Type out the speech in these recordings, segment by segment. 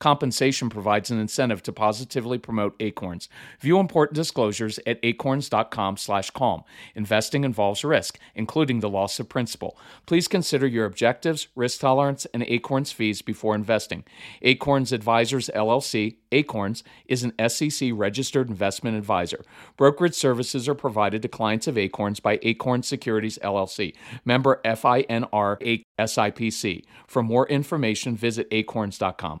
Compensation provides an incentive to positively promote Acorns. View important disclosures at acorns.com/calm. Investing involves risk, including the loss of principal. Please consider your objectives, risk tolerance, and Acorns fees before investing. Acorns Advisors LLC, Acorns, is an SEC registered investment advisor. Brokerage services are provided to clients of Acorns by Acorn Securities LLC, member FINRA SIPC. For more information, visit acorns.com.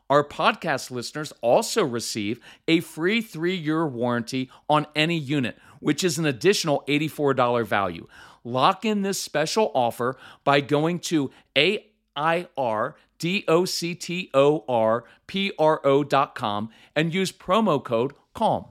Our podcast listeners also receive a free three year warranty on any unit which is an additional $84 value. Lock in this special offer by going to A-I-R-D-O-C-T-O-R-P-R-O.com and use promo code CALM.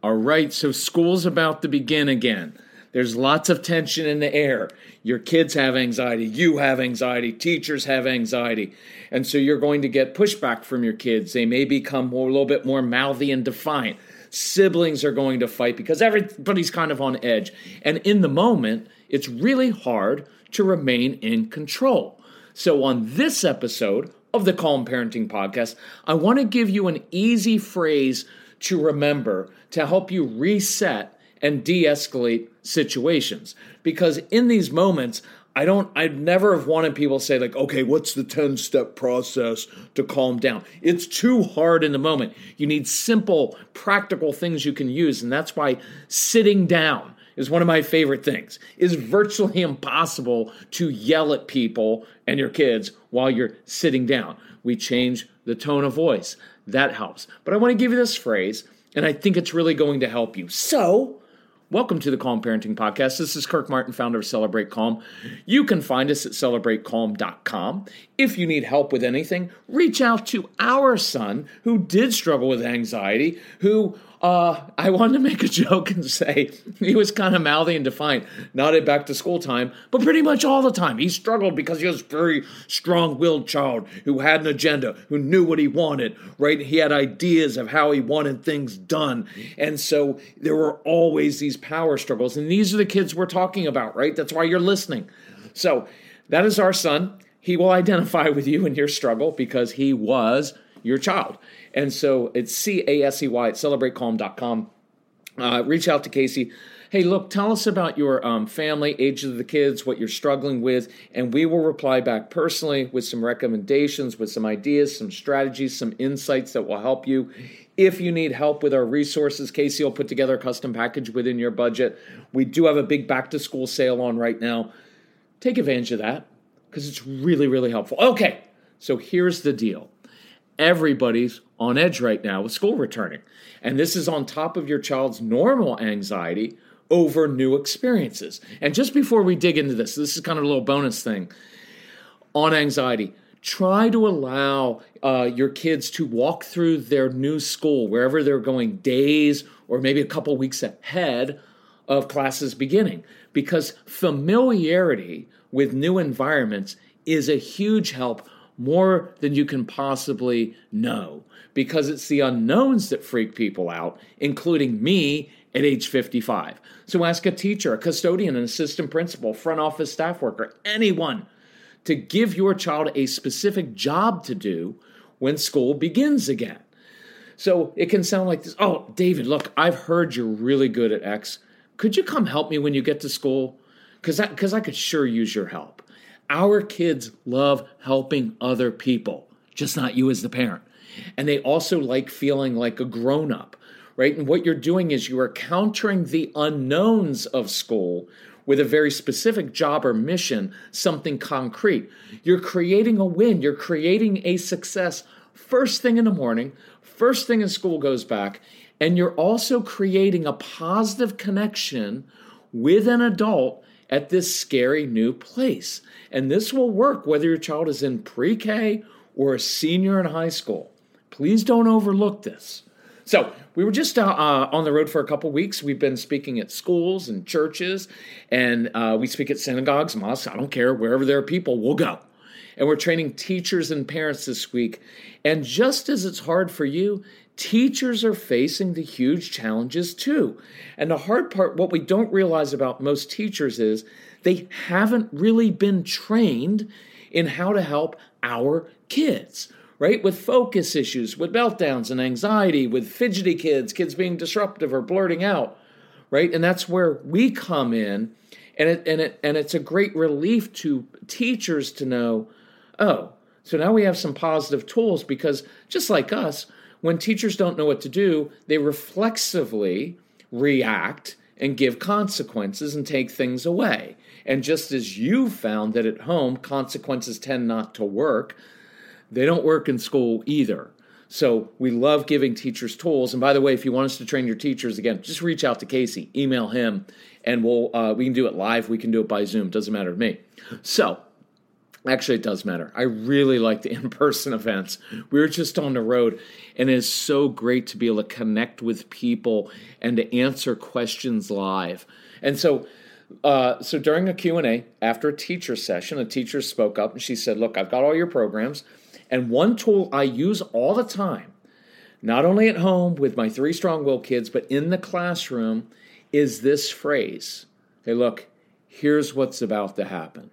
All right, so school's about to begin again. There's lots of tension in the air. Your kids have anxiety, you have anxiety, teachers have anxiety. And so you're going to get pushback from your kids. They may become more, a little bit more mouthy and defiant. Siblings are going to fight because everybody's kind of on edge. And in the moment, it's really hard to remain in control. So on this episode of the Calm Parenting Podcast, I want to give you an easy phrase to remember to help you reset and de escalate situations. Because in these moments, I don't, I'd never have wanted people to say, like, okay, what's the 10 step process to calm down? It's too hard in the moment. You need simple, practical things you can use. And that's why sitting down is one of my favorite things. It's virtually impossible to yell at people and your kids while you're sitting down. We change the tone of voice. That helps. But I want to give you this phrase, and I think it's really going to help you. So, Welcome to the Calm Parenting Podcast. This is Kirk Martin, founder of Celebrate Calm. You can find us at celebratecalm.com. If you need help with anything, reach out to our son who did struggle with anxiety, who uh, I wanted to make a joke and say he was kind of mouthy and defiant, not at back to school time, but pretty much all the time. He struggled because he was a very strong willed child who had an agenda, who knew what he wanted, right? He had ideas of how he wanted things done. And so there were always these power struggles. And these are the kids we're talking about, right? That's why you're listening. So that is our son. He will identify with you in your struggle because he was your child. And so it's C A S E Y at celebratecalm.com. Uh, reach out to Casey. Hey, look, tell us about your um, family, age of the kids, what you're struggling with, and we will reply back personally with some recommendations, with some ideas, some strategies, some insights that will help you. If you need help with our resources, Casey will put together a custom package within your budget. We do have a big back to school sale on right now. Take advantage of that because it's really, really helpful. Okay, so here's the deal everybody's on edge right now with school returning. And this is on top of your child's normal anxiety over new experiences. And just before we dig into this, this is kind of a little bonus thing on anxiety. Try to allow uh, your kids to walk through their new school, wherever they're going, days or maybe a couple weeks ahead of classes beginning, because familiarity with new environments is a huge help, more than you can possibly know, because it's the unknowns that freak people out, including me at age 55. So ask a teacher, a custodian, an assistant principal, front office staff worker, anyone to give your child a specific job to do when school begins again. So it can sound like this Oh, David, look, I've heard you're really good at X. Could you come help me when you get to school? Because I, cause I could sure use your help. Our kids love helping other people, just not you as the parent. And they also like feeling like a grown up, right? And what you're doing is you are countering the unknowns of school with a very specific job or mission, something concrete. You're creating a win, you're creating a success first thing in the morning, first thing in school goes back, and you're also creating a positive connection with an adult at this scary new place. And this will work whether your child is in pre K or a senior in high school. Please don't overlook this. So, we were just uh, uh, on the road for a couple weeks. We've been speaking at schools and churches, and uh, we speak at synagogues, mosques. I don't care, wherever there are people, we'll go. And we're training teachers and parents this week. And just as it's hard for you, teachers are facing the huge challenges too. And the hard part, what we don't realize about most teachers is they haven't really been trained in how to help our kids, right? With focus issues, with meltdowns and anxiety, with fidgety kids, kids being disruptive or blurting out, right? And that's where we come in. And it, and it and it's a great relief to teachers to know, oh, so now we have some positive tools because just like us, when teachers don't know what to do, they reflexively react and give consequences and take things away. And just as you found that at home, consequences tend not to work, they don't work in school either. So we love giving teachers tools. And by the way, if you want us to train your teachers again, just reach out to Casey, email him, and we'll uh, we can do it live. We can do it by Zoom. Doesn't matter to me. So Actually, it does matter. I really like the in person events. We were just on the road, and it is so great to be able to connect with people and to answer questions live. And so, uh, so during a Q&A, after a teacher session, a teacher spoke up and she said, look, I've got all your programs, and one tool I use all the time, not only at home with my three strong will kids, but in the classroom, is this phrase. Hey, look, here's what's about to happen.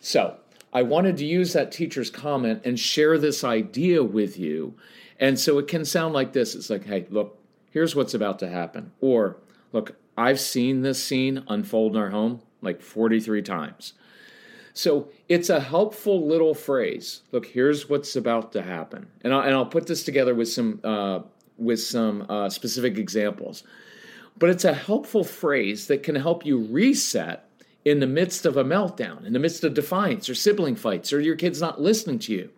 So I wanted to use that teacher's comment and share this idea with you. And so it can sound like this it's like, hey, look, here's what's about to happen. Or, look, I've seen this scene unfold in our home like 43 times. So it's a helpful little phrase. Look, here's what's about to happen, and I'll, and I'll put this together with some uh, with some uh, specific examples. But it's a helpful phrase that can help you reset in the midst of a meltdown, in the midst of defiance or sibling fights, or your kid's not listening to you.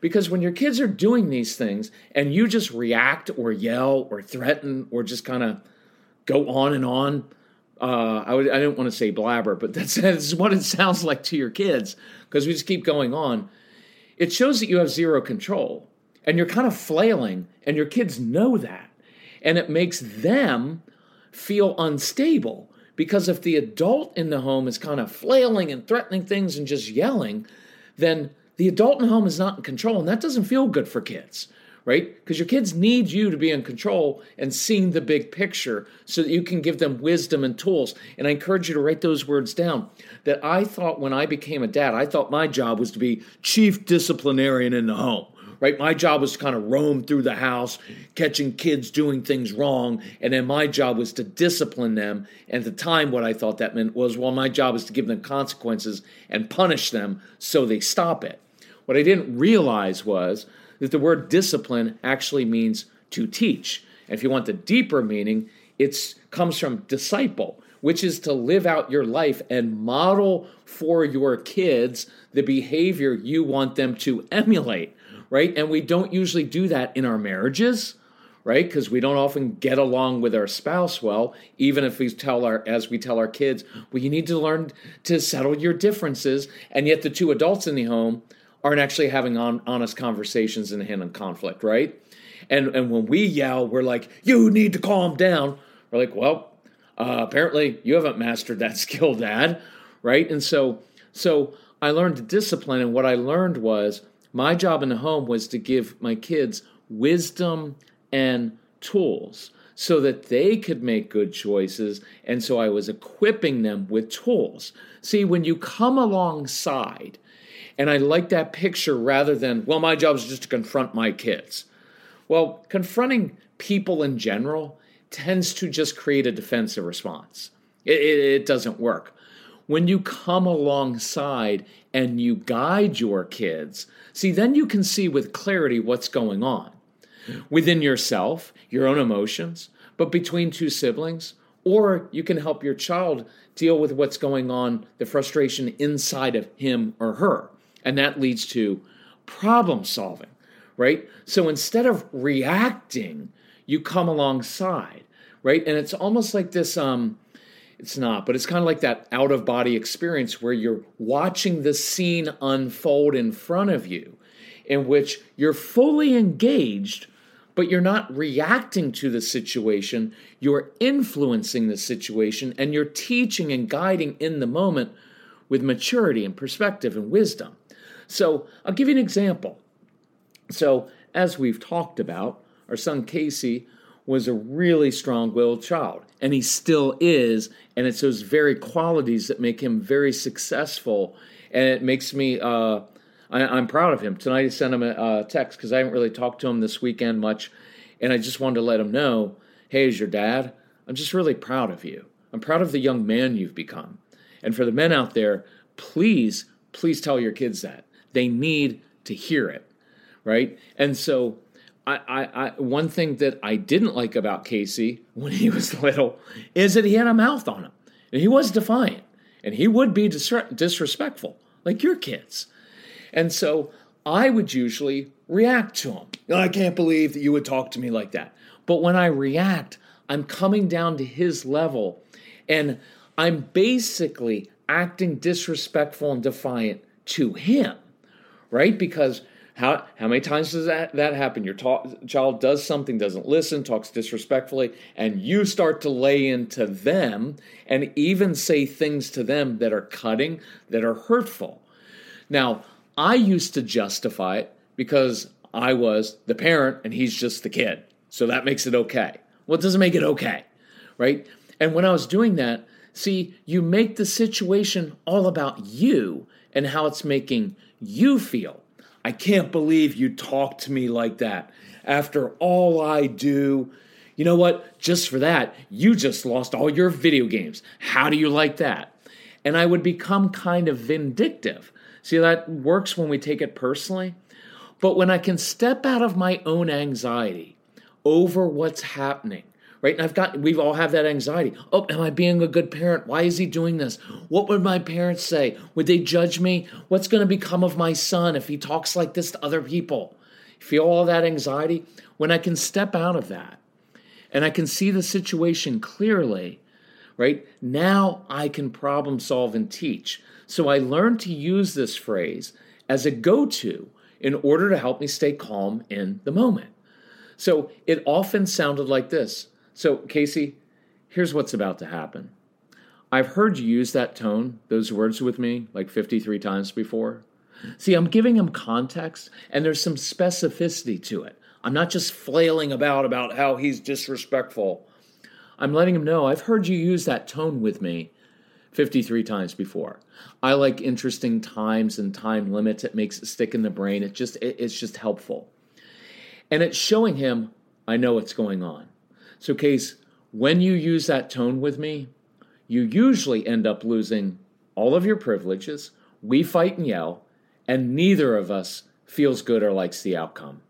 Because when your kids are doing these things and you just react or yell or threaten or just kind of go on and on, uh, I, would, I don't want to say blabber, but that's, that's what it sounds like to your kids because we just keep going on. It shows that you have zero control and you're kind of flailing, and your kids know that. And it makes them feel unstable because if the adult in the home is kind of flailing and threatening things and just yelling, then the adult in the home is not in control. And that doesn't feel good for kids, right? Because your kids need you to be in control and seeing the big picture so that you can give them wisdom and tools. And I encourage you to write those words down. That I thought when I became a dad, I thought my job was to be chief disciplinarian in the home right? My job was to kind of roam through the house, catching kids doing things wrong. And then my job was to discipline them. And at the time, what I thought that meant was, well, my job is to give them consequences and punish them so they stop it. What I didn't realize was that the word discipline actually means to teach. And if you want the deeper meaning, it comes from disciple, which is to live out your life and model for your kids the behavior you want them to emulate right? And we don't usually do that in our marriages, right? Because we don't often get along with our spouse well, even if we tell our, as we tell our kids, well, you need to learn to settle your differences. And yet the two adults in the home aren't actually having on, honest conversations and handling conflict, right? And, and when we yell, we're like, you need to calm down. We're like, well, uh, apparently you haven't mastered that skill, Dad, right? And so So I learned discipline, and what I learned was my job in the home was to give my kids wisdom and tools so that they could make good choices. And so I was equipping them with tools. See, when you come alongside, and I like that picture rather than, well, my job is just to confront my kids. Well, confronting people in general tends to just create a defensive response. It, it, it doesn't work. When you come alongside and you guide your kids, see, then you can see with clarity what's going on within yourself, your own emotions, but between two siblings, or you can help your child deal with what's going on, the frustration inside of him or her. And that leads to problem solving, right? So instead of reacting, you come alongside, right? And it's almost like this um it's not, but it's kind of like that out of body experience where you're watching the scene unfold in front of you, in which you're fully engaged, but you're not reacting to the situation. You're influencing the situation and you're teaching and guiding in the moment with maturity and perspective and wisdom. So I'll give you an example. So, as we've talked about, our son Casey was a really strong willed child, and he still is. And it's those very qualities that make him very successful. And it makes me, uh, I, am proud of him. Tonight I sent him a, text because I haven't really talked to him this weekend much. And I just wanted to let him know hey, as your dad, I'm just really proud of you. I'm proud of the young man you've become. And for the men out there, please, please tell your kids that. They need to hear it, right? And so I, I, one thing that I didn't like about Casey when he was little is that he had a mouth on him, and he was defiant, and he would be dis- disrespectful, like your kids. And so I would usually react to him. I can't believe that you would talk to me like that. But when I react, I'm coming down to his level, and I'm basically acting disrespectful and defiant to him, right? Because how, how many times does that, that happen? Your ta- child does something, doesn't listen, talks disrespectfully, and you start to lay into them and even say things to them that are cutting, that are hurtful. Now, I used to justify it because I was the parent and he's just the kid. So that makes it okay. Well, it doesn't make it okay, right? And when I was doing that, see, you make the situation all about you and how it's making you feel. I can't believe you talk to me like that. After all I do, you know what? Just for that, you just lost all your video games. How do you like that? And I would become kind of vindictive. See, that works when we take it personally. But when I can step out of my own anxiety over what's happening right? And I've got, we've all have that anxiety. Oh, am I being a good parent? Why is he doing this? What would my parents say? Would they judge me? What's going to become of my son if he talks like this to other people? Feel all that anxiety? When I can step out of that and I can see the situation clearly, right? Now I can problem solve and teach. So I learned to use this phrase as a go to in order to help me stay calm in the moment. So it often sounded like this so, Casey, here's what's about to happen. I've heard you use that tone, those words with me, like 53 times before. See, I'm giving him context and there's some specificity to it. I'm not just flailing about about how he's disrespectful. I'm letting him know I've heard you use that tone with me 53 times before. I like interesting times and time limits. It makes it stick in the brain. It just it, it's just helpful. And it's showing him I know what's going on. So, Case, when you use that tone with me, you usually end up losing all of your privileges. We fight and yell, and neither of us feels good or likes the outcome.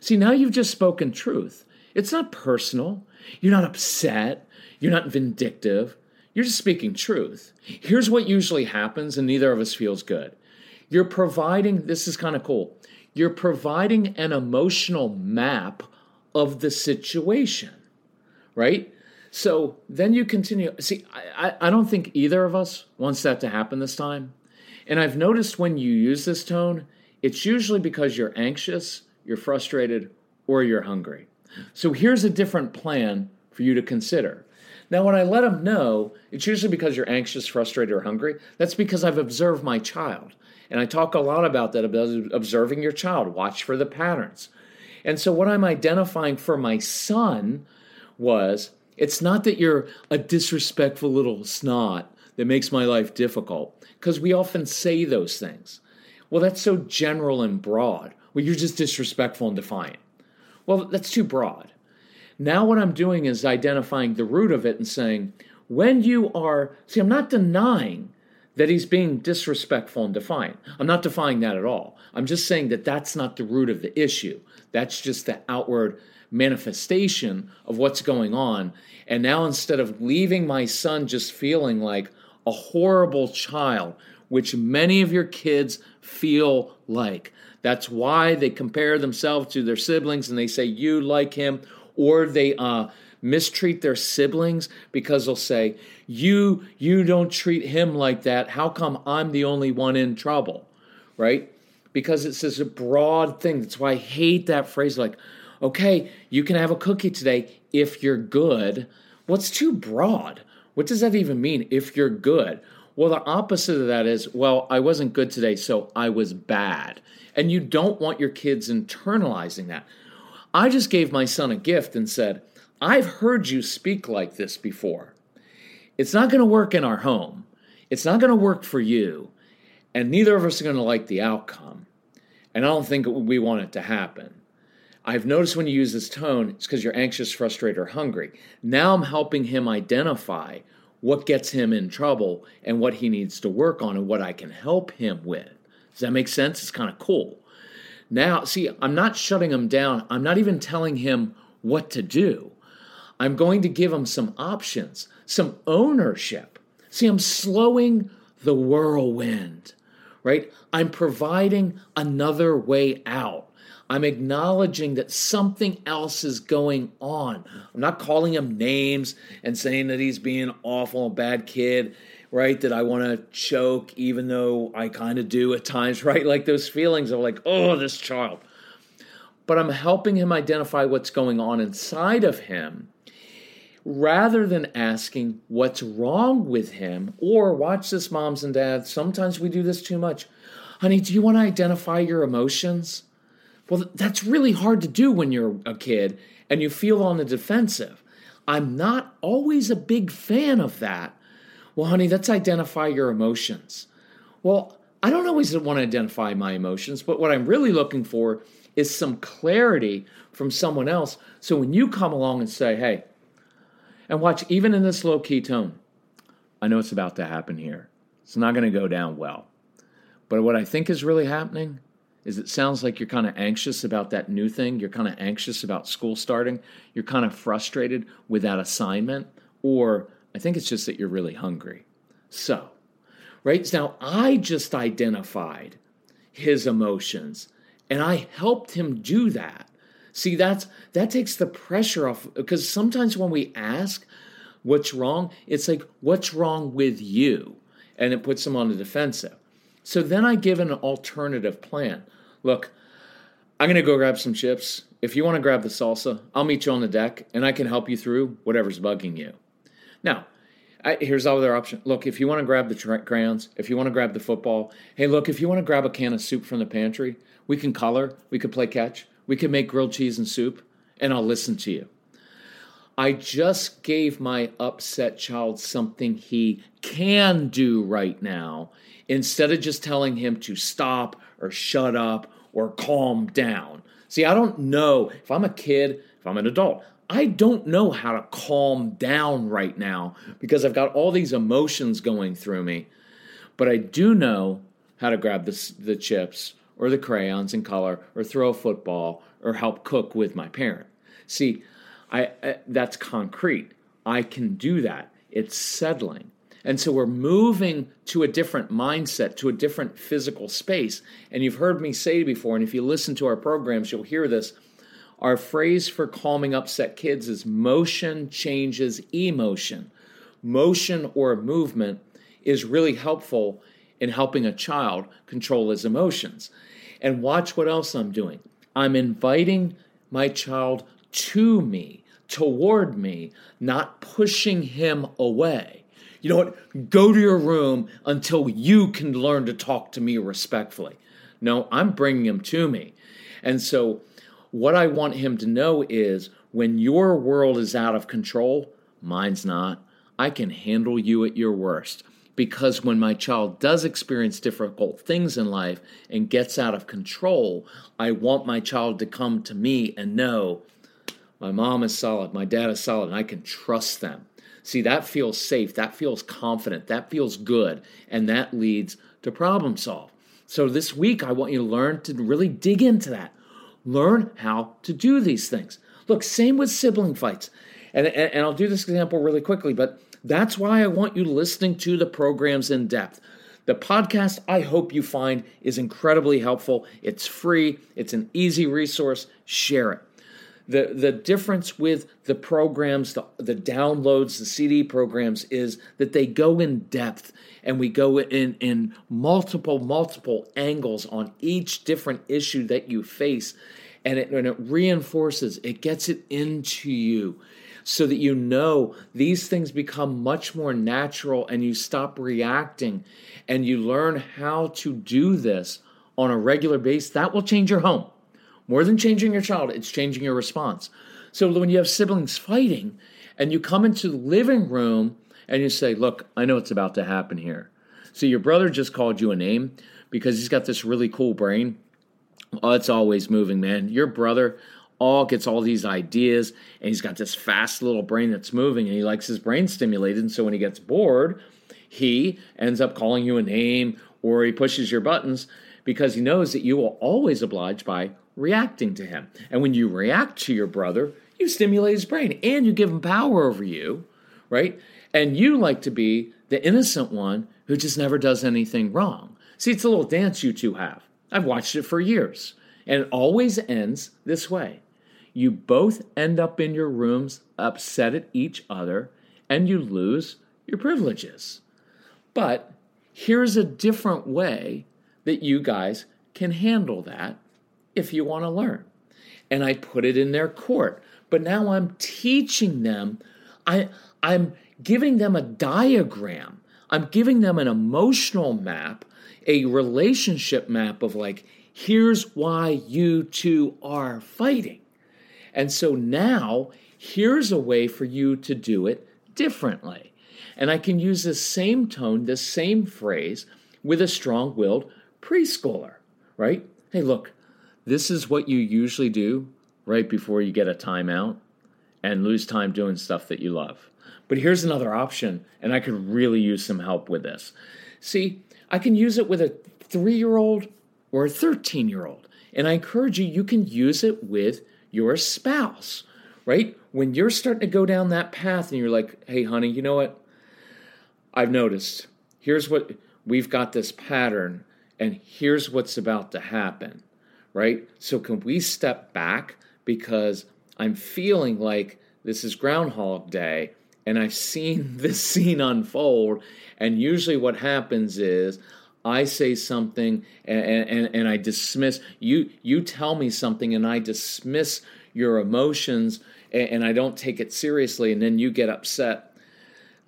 See, now you've just spoken truth. It's not personal. You're not upset. You're not vindictive. You're just speaking truth. Here's what usually happens, and neither of us feels good. You're providing, this is kind of cool, you're providing an emotional map of the situation right? So then you continue. See, I, I don't think either of us wants that to happen this time. And I've noticed when you use this tone, it's usually because you're anxious, you're frustrated, or you're hungry. So here's a different plan for you to consider. Now, when I let them know, it's usually because you're anxious, frustrated, or hungry. That's because I've observed my child. And I talk a lot about that, about observing your child. Watch for the patterns. And so, what I'm identifying for my son was it's not that you're a disrespectful little snot that makes my life difficult, because we often say those things. Well, that's so general and broad. Well, you're just disrespectful and defiant. Well, that's too broad. Now, what I'm doing is identifying the root of it and saying, when you are, see, I'm not denying that he's being disrespectful and defiant. I'm not defying that at all. I'm just saying that that's not the root of the issue. That's just the outward manifestation of what's going on. And now, instead of leaving my son just feeling like a horrible child, which many of your kids feel like, that's why they compare themselves to their siblings and they say, You like him or they uh, mistreat their siblings because they'll say, "You you don't treat him like that. How come I'm the only one in trouble?" Right? Because it's this a broad thing. That's why I hate that phrase like, "Okay, you can have a cookie today if you're good." What's too broad? What does that even mean if you're good? Well, the opposite of that is, well, I wasn't good today, so I was bad. And you don't want your kids internalizing that. I just gave my son a gift and said, I've heard you speak like this before. It's not going to work in our home. It's not going to work for you. And neither of us are going to like the outcome. And I don't think we want it to happen. I've noticed when you use this tone, it's because you're anxious, frustrated, or hungry. Now I'm helping him identify what gets him in trouble and what he needs to work on and what I can help him with. Does that make sense? It's kind of cool. Now, see, I'm not shutting him down. I'm not even telling him what to do. I'm going to give him some options, some ownership. See, I'm slowing the whirlwind, right? I'm providing another way out. I'm acknowledging that something else is going on. I'm not calling him names and saying that he's being awful, a bad kid right? That I want to choke, even though I kind of do at times, right? Like those feelings of like, oh, this child. But I'm helping him identify what's going on inside of him rather than asking what's wrong with him or watch this, moms and dads. Sometimes we do this too much. Honey, do you want to identify your emotions? Well, that's really hard to do when you're a kid and you feel on the defensive. I'm not always a big fan of that well, honey, let's identify your emotions. Well, I don't always want to identify my emotions, but what I'm really looking for is some clarity from someone else. So when you come along and say, hey, and watch, even in this low key tone, I know it's about to happen here. It's not going to go down well. But what I think is really happening is it sounds like you're kind of anxious about that new thing. You're kind of anxious about school starting. You're kind of frustrated with that assignment, or I think it's just that you're really hungry. So, right now, I just identified his emotions and I helped him do that. See, that's that takes the pressure off because sometimes when we ask what's wrong, it's like, what's wrong with you? And it puts him on the defensive. So then I give an alternative plan. Look, I'm going to go grab some chips. If you want to grab the salsa, I'll meet you on the deck and I can help you through whatever's bugging you. Now, I, here's all other option. Look, if you want to grab the tra- crayons, if you want to grab the football, hey, look, if you want to grab a can of soup from the pantry, we can color, we could play catch, we can make grilled cheese and soup, and I'll listen to you. I just gave my upset child something he can do right now instead of just telling him to stop or shut up or calm down. See, I don't know if I'm a kid, if I'm an adult, I don't know how to calm down right now because I've got all these emotions going through me. But I do know how to grab the, the chips or the crayons and color or throw a football or help cook with my parent. See, I, I that's concrete. I can do that. It's settling. And so we're moving to a different mindset, to a different physical space. And you've heard me say before, and if you listen to our programs, you'll hear this our phrase for calming upset kids is motion changes emotion. Motion or movement is really helpful in helping a child control his emotions. And watch what else I'm doing. I'm inviting my child to me, toward me, not pushing him away. You know what? Go to your room until you can learn to talk to me respectfully. No, I'm bringing him to me. And so, what I want him to know is when your world is out of control, mine's not. I can handle you at your worst. Because when my child does experience difficult things in life and gets out of control, I want my child to come to me and know my mom is solid, my dad is solid, and I can trust them. See, that feels safe, that feels confident, that feels good, and that leads to problem solve. So this week, I want you to learn to really dig into that. Learn how to do these things. Look, same with sibling fights. And, and, and I'll do this example really quickly, but that's why I want you listening to the programs in depth. The podcast, I hope you find, is incredibly helpful. It's free, it's an easy resource. Share it. The, the difference with the programs, the, the downloads, the CD programs, is that they go in depth and we go in, in multiple, multiple angles on each different issue that you face. And it, and it reinforces, it gets it into you so that you know these things become much more natural and you stop reacting and you learn how to do this on a regular basis. That will change your home. More than changing your child, it's changing your response. So when you have siblings fighting and you come into the living room and you say, Look, I know what's about to happen here. See, your brother just called you a name because he's got this really cool brain. Oh, it's always moving, man. Your brother all gets all these ideas and he's got this fast little brain that's moving and he likes his brain stimulated. And so when he gets bored, he ends up calling you a name or he pushes your buttons because he knows that you will always oblige by reacting to him. And when you react to your brother, you stimulate his brain and you give him power over you, right? And you like to be the innocent one who just never does anything wrong. See, it's a little dance you two have. I've watched it for years, and it always ends this way. You both end up in your rooms upset at each other, and you lose your privileges. But here's a different way that you guys can handle that if you want to learn. And I put it in their court. But now I'm teaching them, I, I'm giving them a diagram, I'm giving them an emotional map, a relationship map of like, here's why you two are fighting. And so now, here's a way for you to do it differently. And I can use the same tone, the same phrase with a strong willed preschooler, right? Hey, look, this is what you usually do right before you get a timeout and lose time doing stuff that you love. But here's another option, and I could really use some help with this. See, I can use it with a three year old or a 13 year old. And I encourage you, you can use it with your spouse, right? When you're starting to go down that path and you're like, hey, honey, you know what? I've noticed. Here's what we've got this pattern, and here's what's about to happen right? So, can we step back because I'm feeling like this is Groundhog Day and I've seen this scene unfold. And usually, what happens is I say something and, and, and I dismiss you. You tell me something and I dismiss your emotions and, and I don't take it seriously, and then you get upset.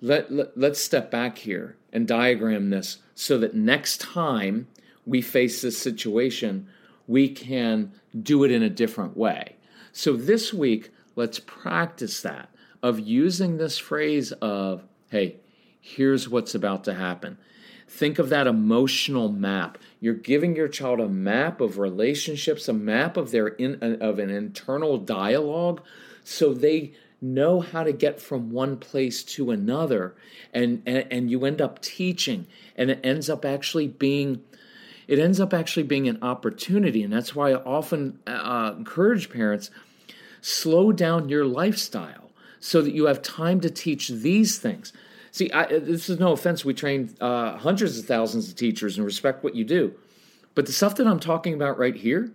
Let, let, let's step back here and diagram this so that next time we face this situation, we can do it in a different way. So this week, let's practice that of using this phrase of, hey, here's what's about to happen. Think of that emotional map. You're giving your child a map of relationships, a map of their in, of an internal dialogue so they know how to get from one place to another and, and and you end up teaching and it ends up actually being it ends up actually being an opportunity. And that's why I often uh, encourage parents slow down your lifestyle so that you have time to teach these things. See, I, this is no offense. We train uh, hundreds of thousands of teachers and respect what you do. But the stuff that I'm talking about right here,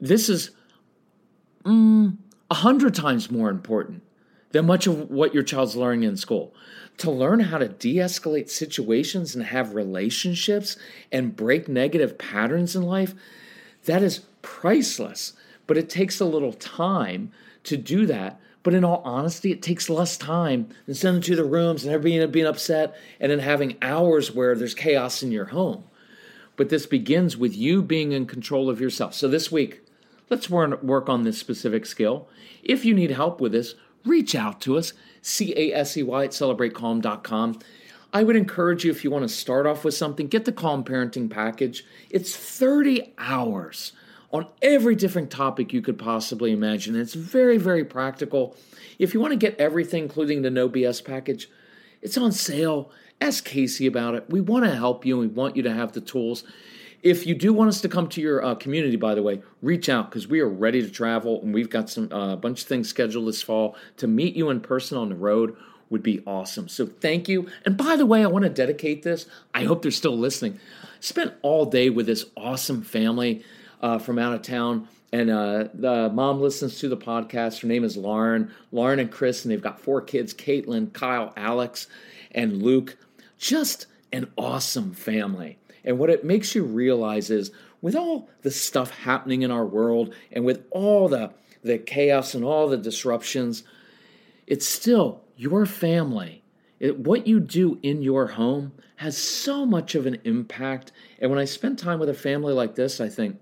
this is mm, a mm, hundred times more important than much of what your child's learning in school to learn how to de escalate situations and have relationships and break negative patterns in life, that is priceless. But it takes a little time to do that But in all honesty, it takes less time than sending to the rooms and everybody being upset and then having hours where there's chaos in your home. But this begins with you being in control of yourself. So this week, let's work on this specific skill. If you need help with this, reach out to us, C-A-S-E-Y at celebratecalm.com. I would encourage you if you want to start off with something, get the Calm Parenting Package. It's 30 hours on every different topic you could possibly imagine. It's very, very practical. If you want to get everything, including the No BS package, it's on sale. Ask Casey about it. We want to help you and we want you to have the tools. If you do want us to come to your uh, community, by the way, reach out because we are ready to travel and we've got some a uh, bunch of things scheduled this fall to meet you in person on the road would be awesome. So thank you. And by the way, I want to dedicate this. I hope they're still listening. Spent all day with this awesome family uh, from out of town. And uh, the mom listens to the podcast. Her name is Lauren. Lauren and Chris, and they've got four kids Caitlin, Kyle, Alex, and Luke. Just an awesome family. And what it makes you realize is with all the stuff happening in our world and with all the, the chaos and all the disruptions, it's still your family. It, what you do in your home has so much of an impact. And when I spend time with a family like this, I think,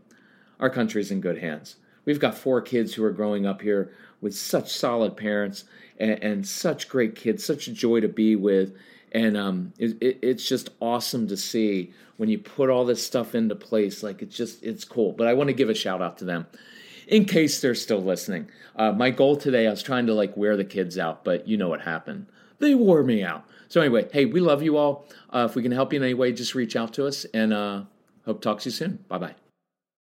our country's in good hands. We've got four kids who are growing up here with such solid parents and, and such great kids, such a joy to be with. And um, it, it, it's just awesome to see when you put all this stuff into place. Like it's just, it's cool. But I want to give a shout out to them in case they're still listening. Uh, my goal today, I was trying to like wear the kids out, but you know what happened. They wore me out. So anyway, hey, we love you all. Uh, if we can help you in any way, just reach out to us and uh, hope to talk to you soon. Bye bye.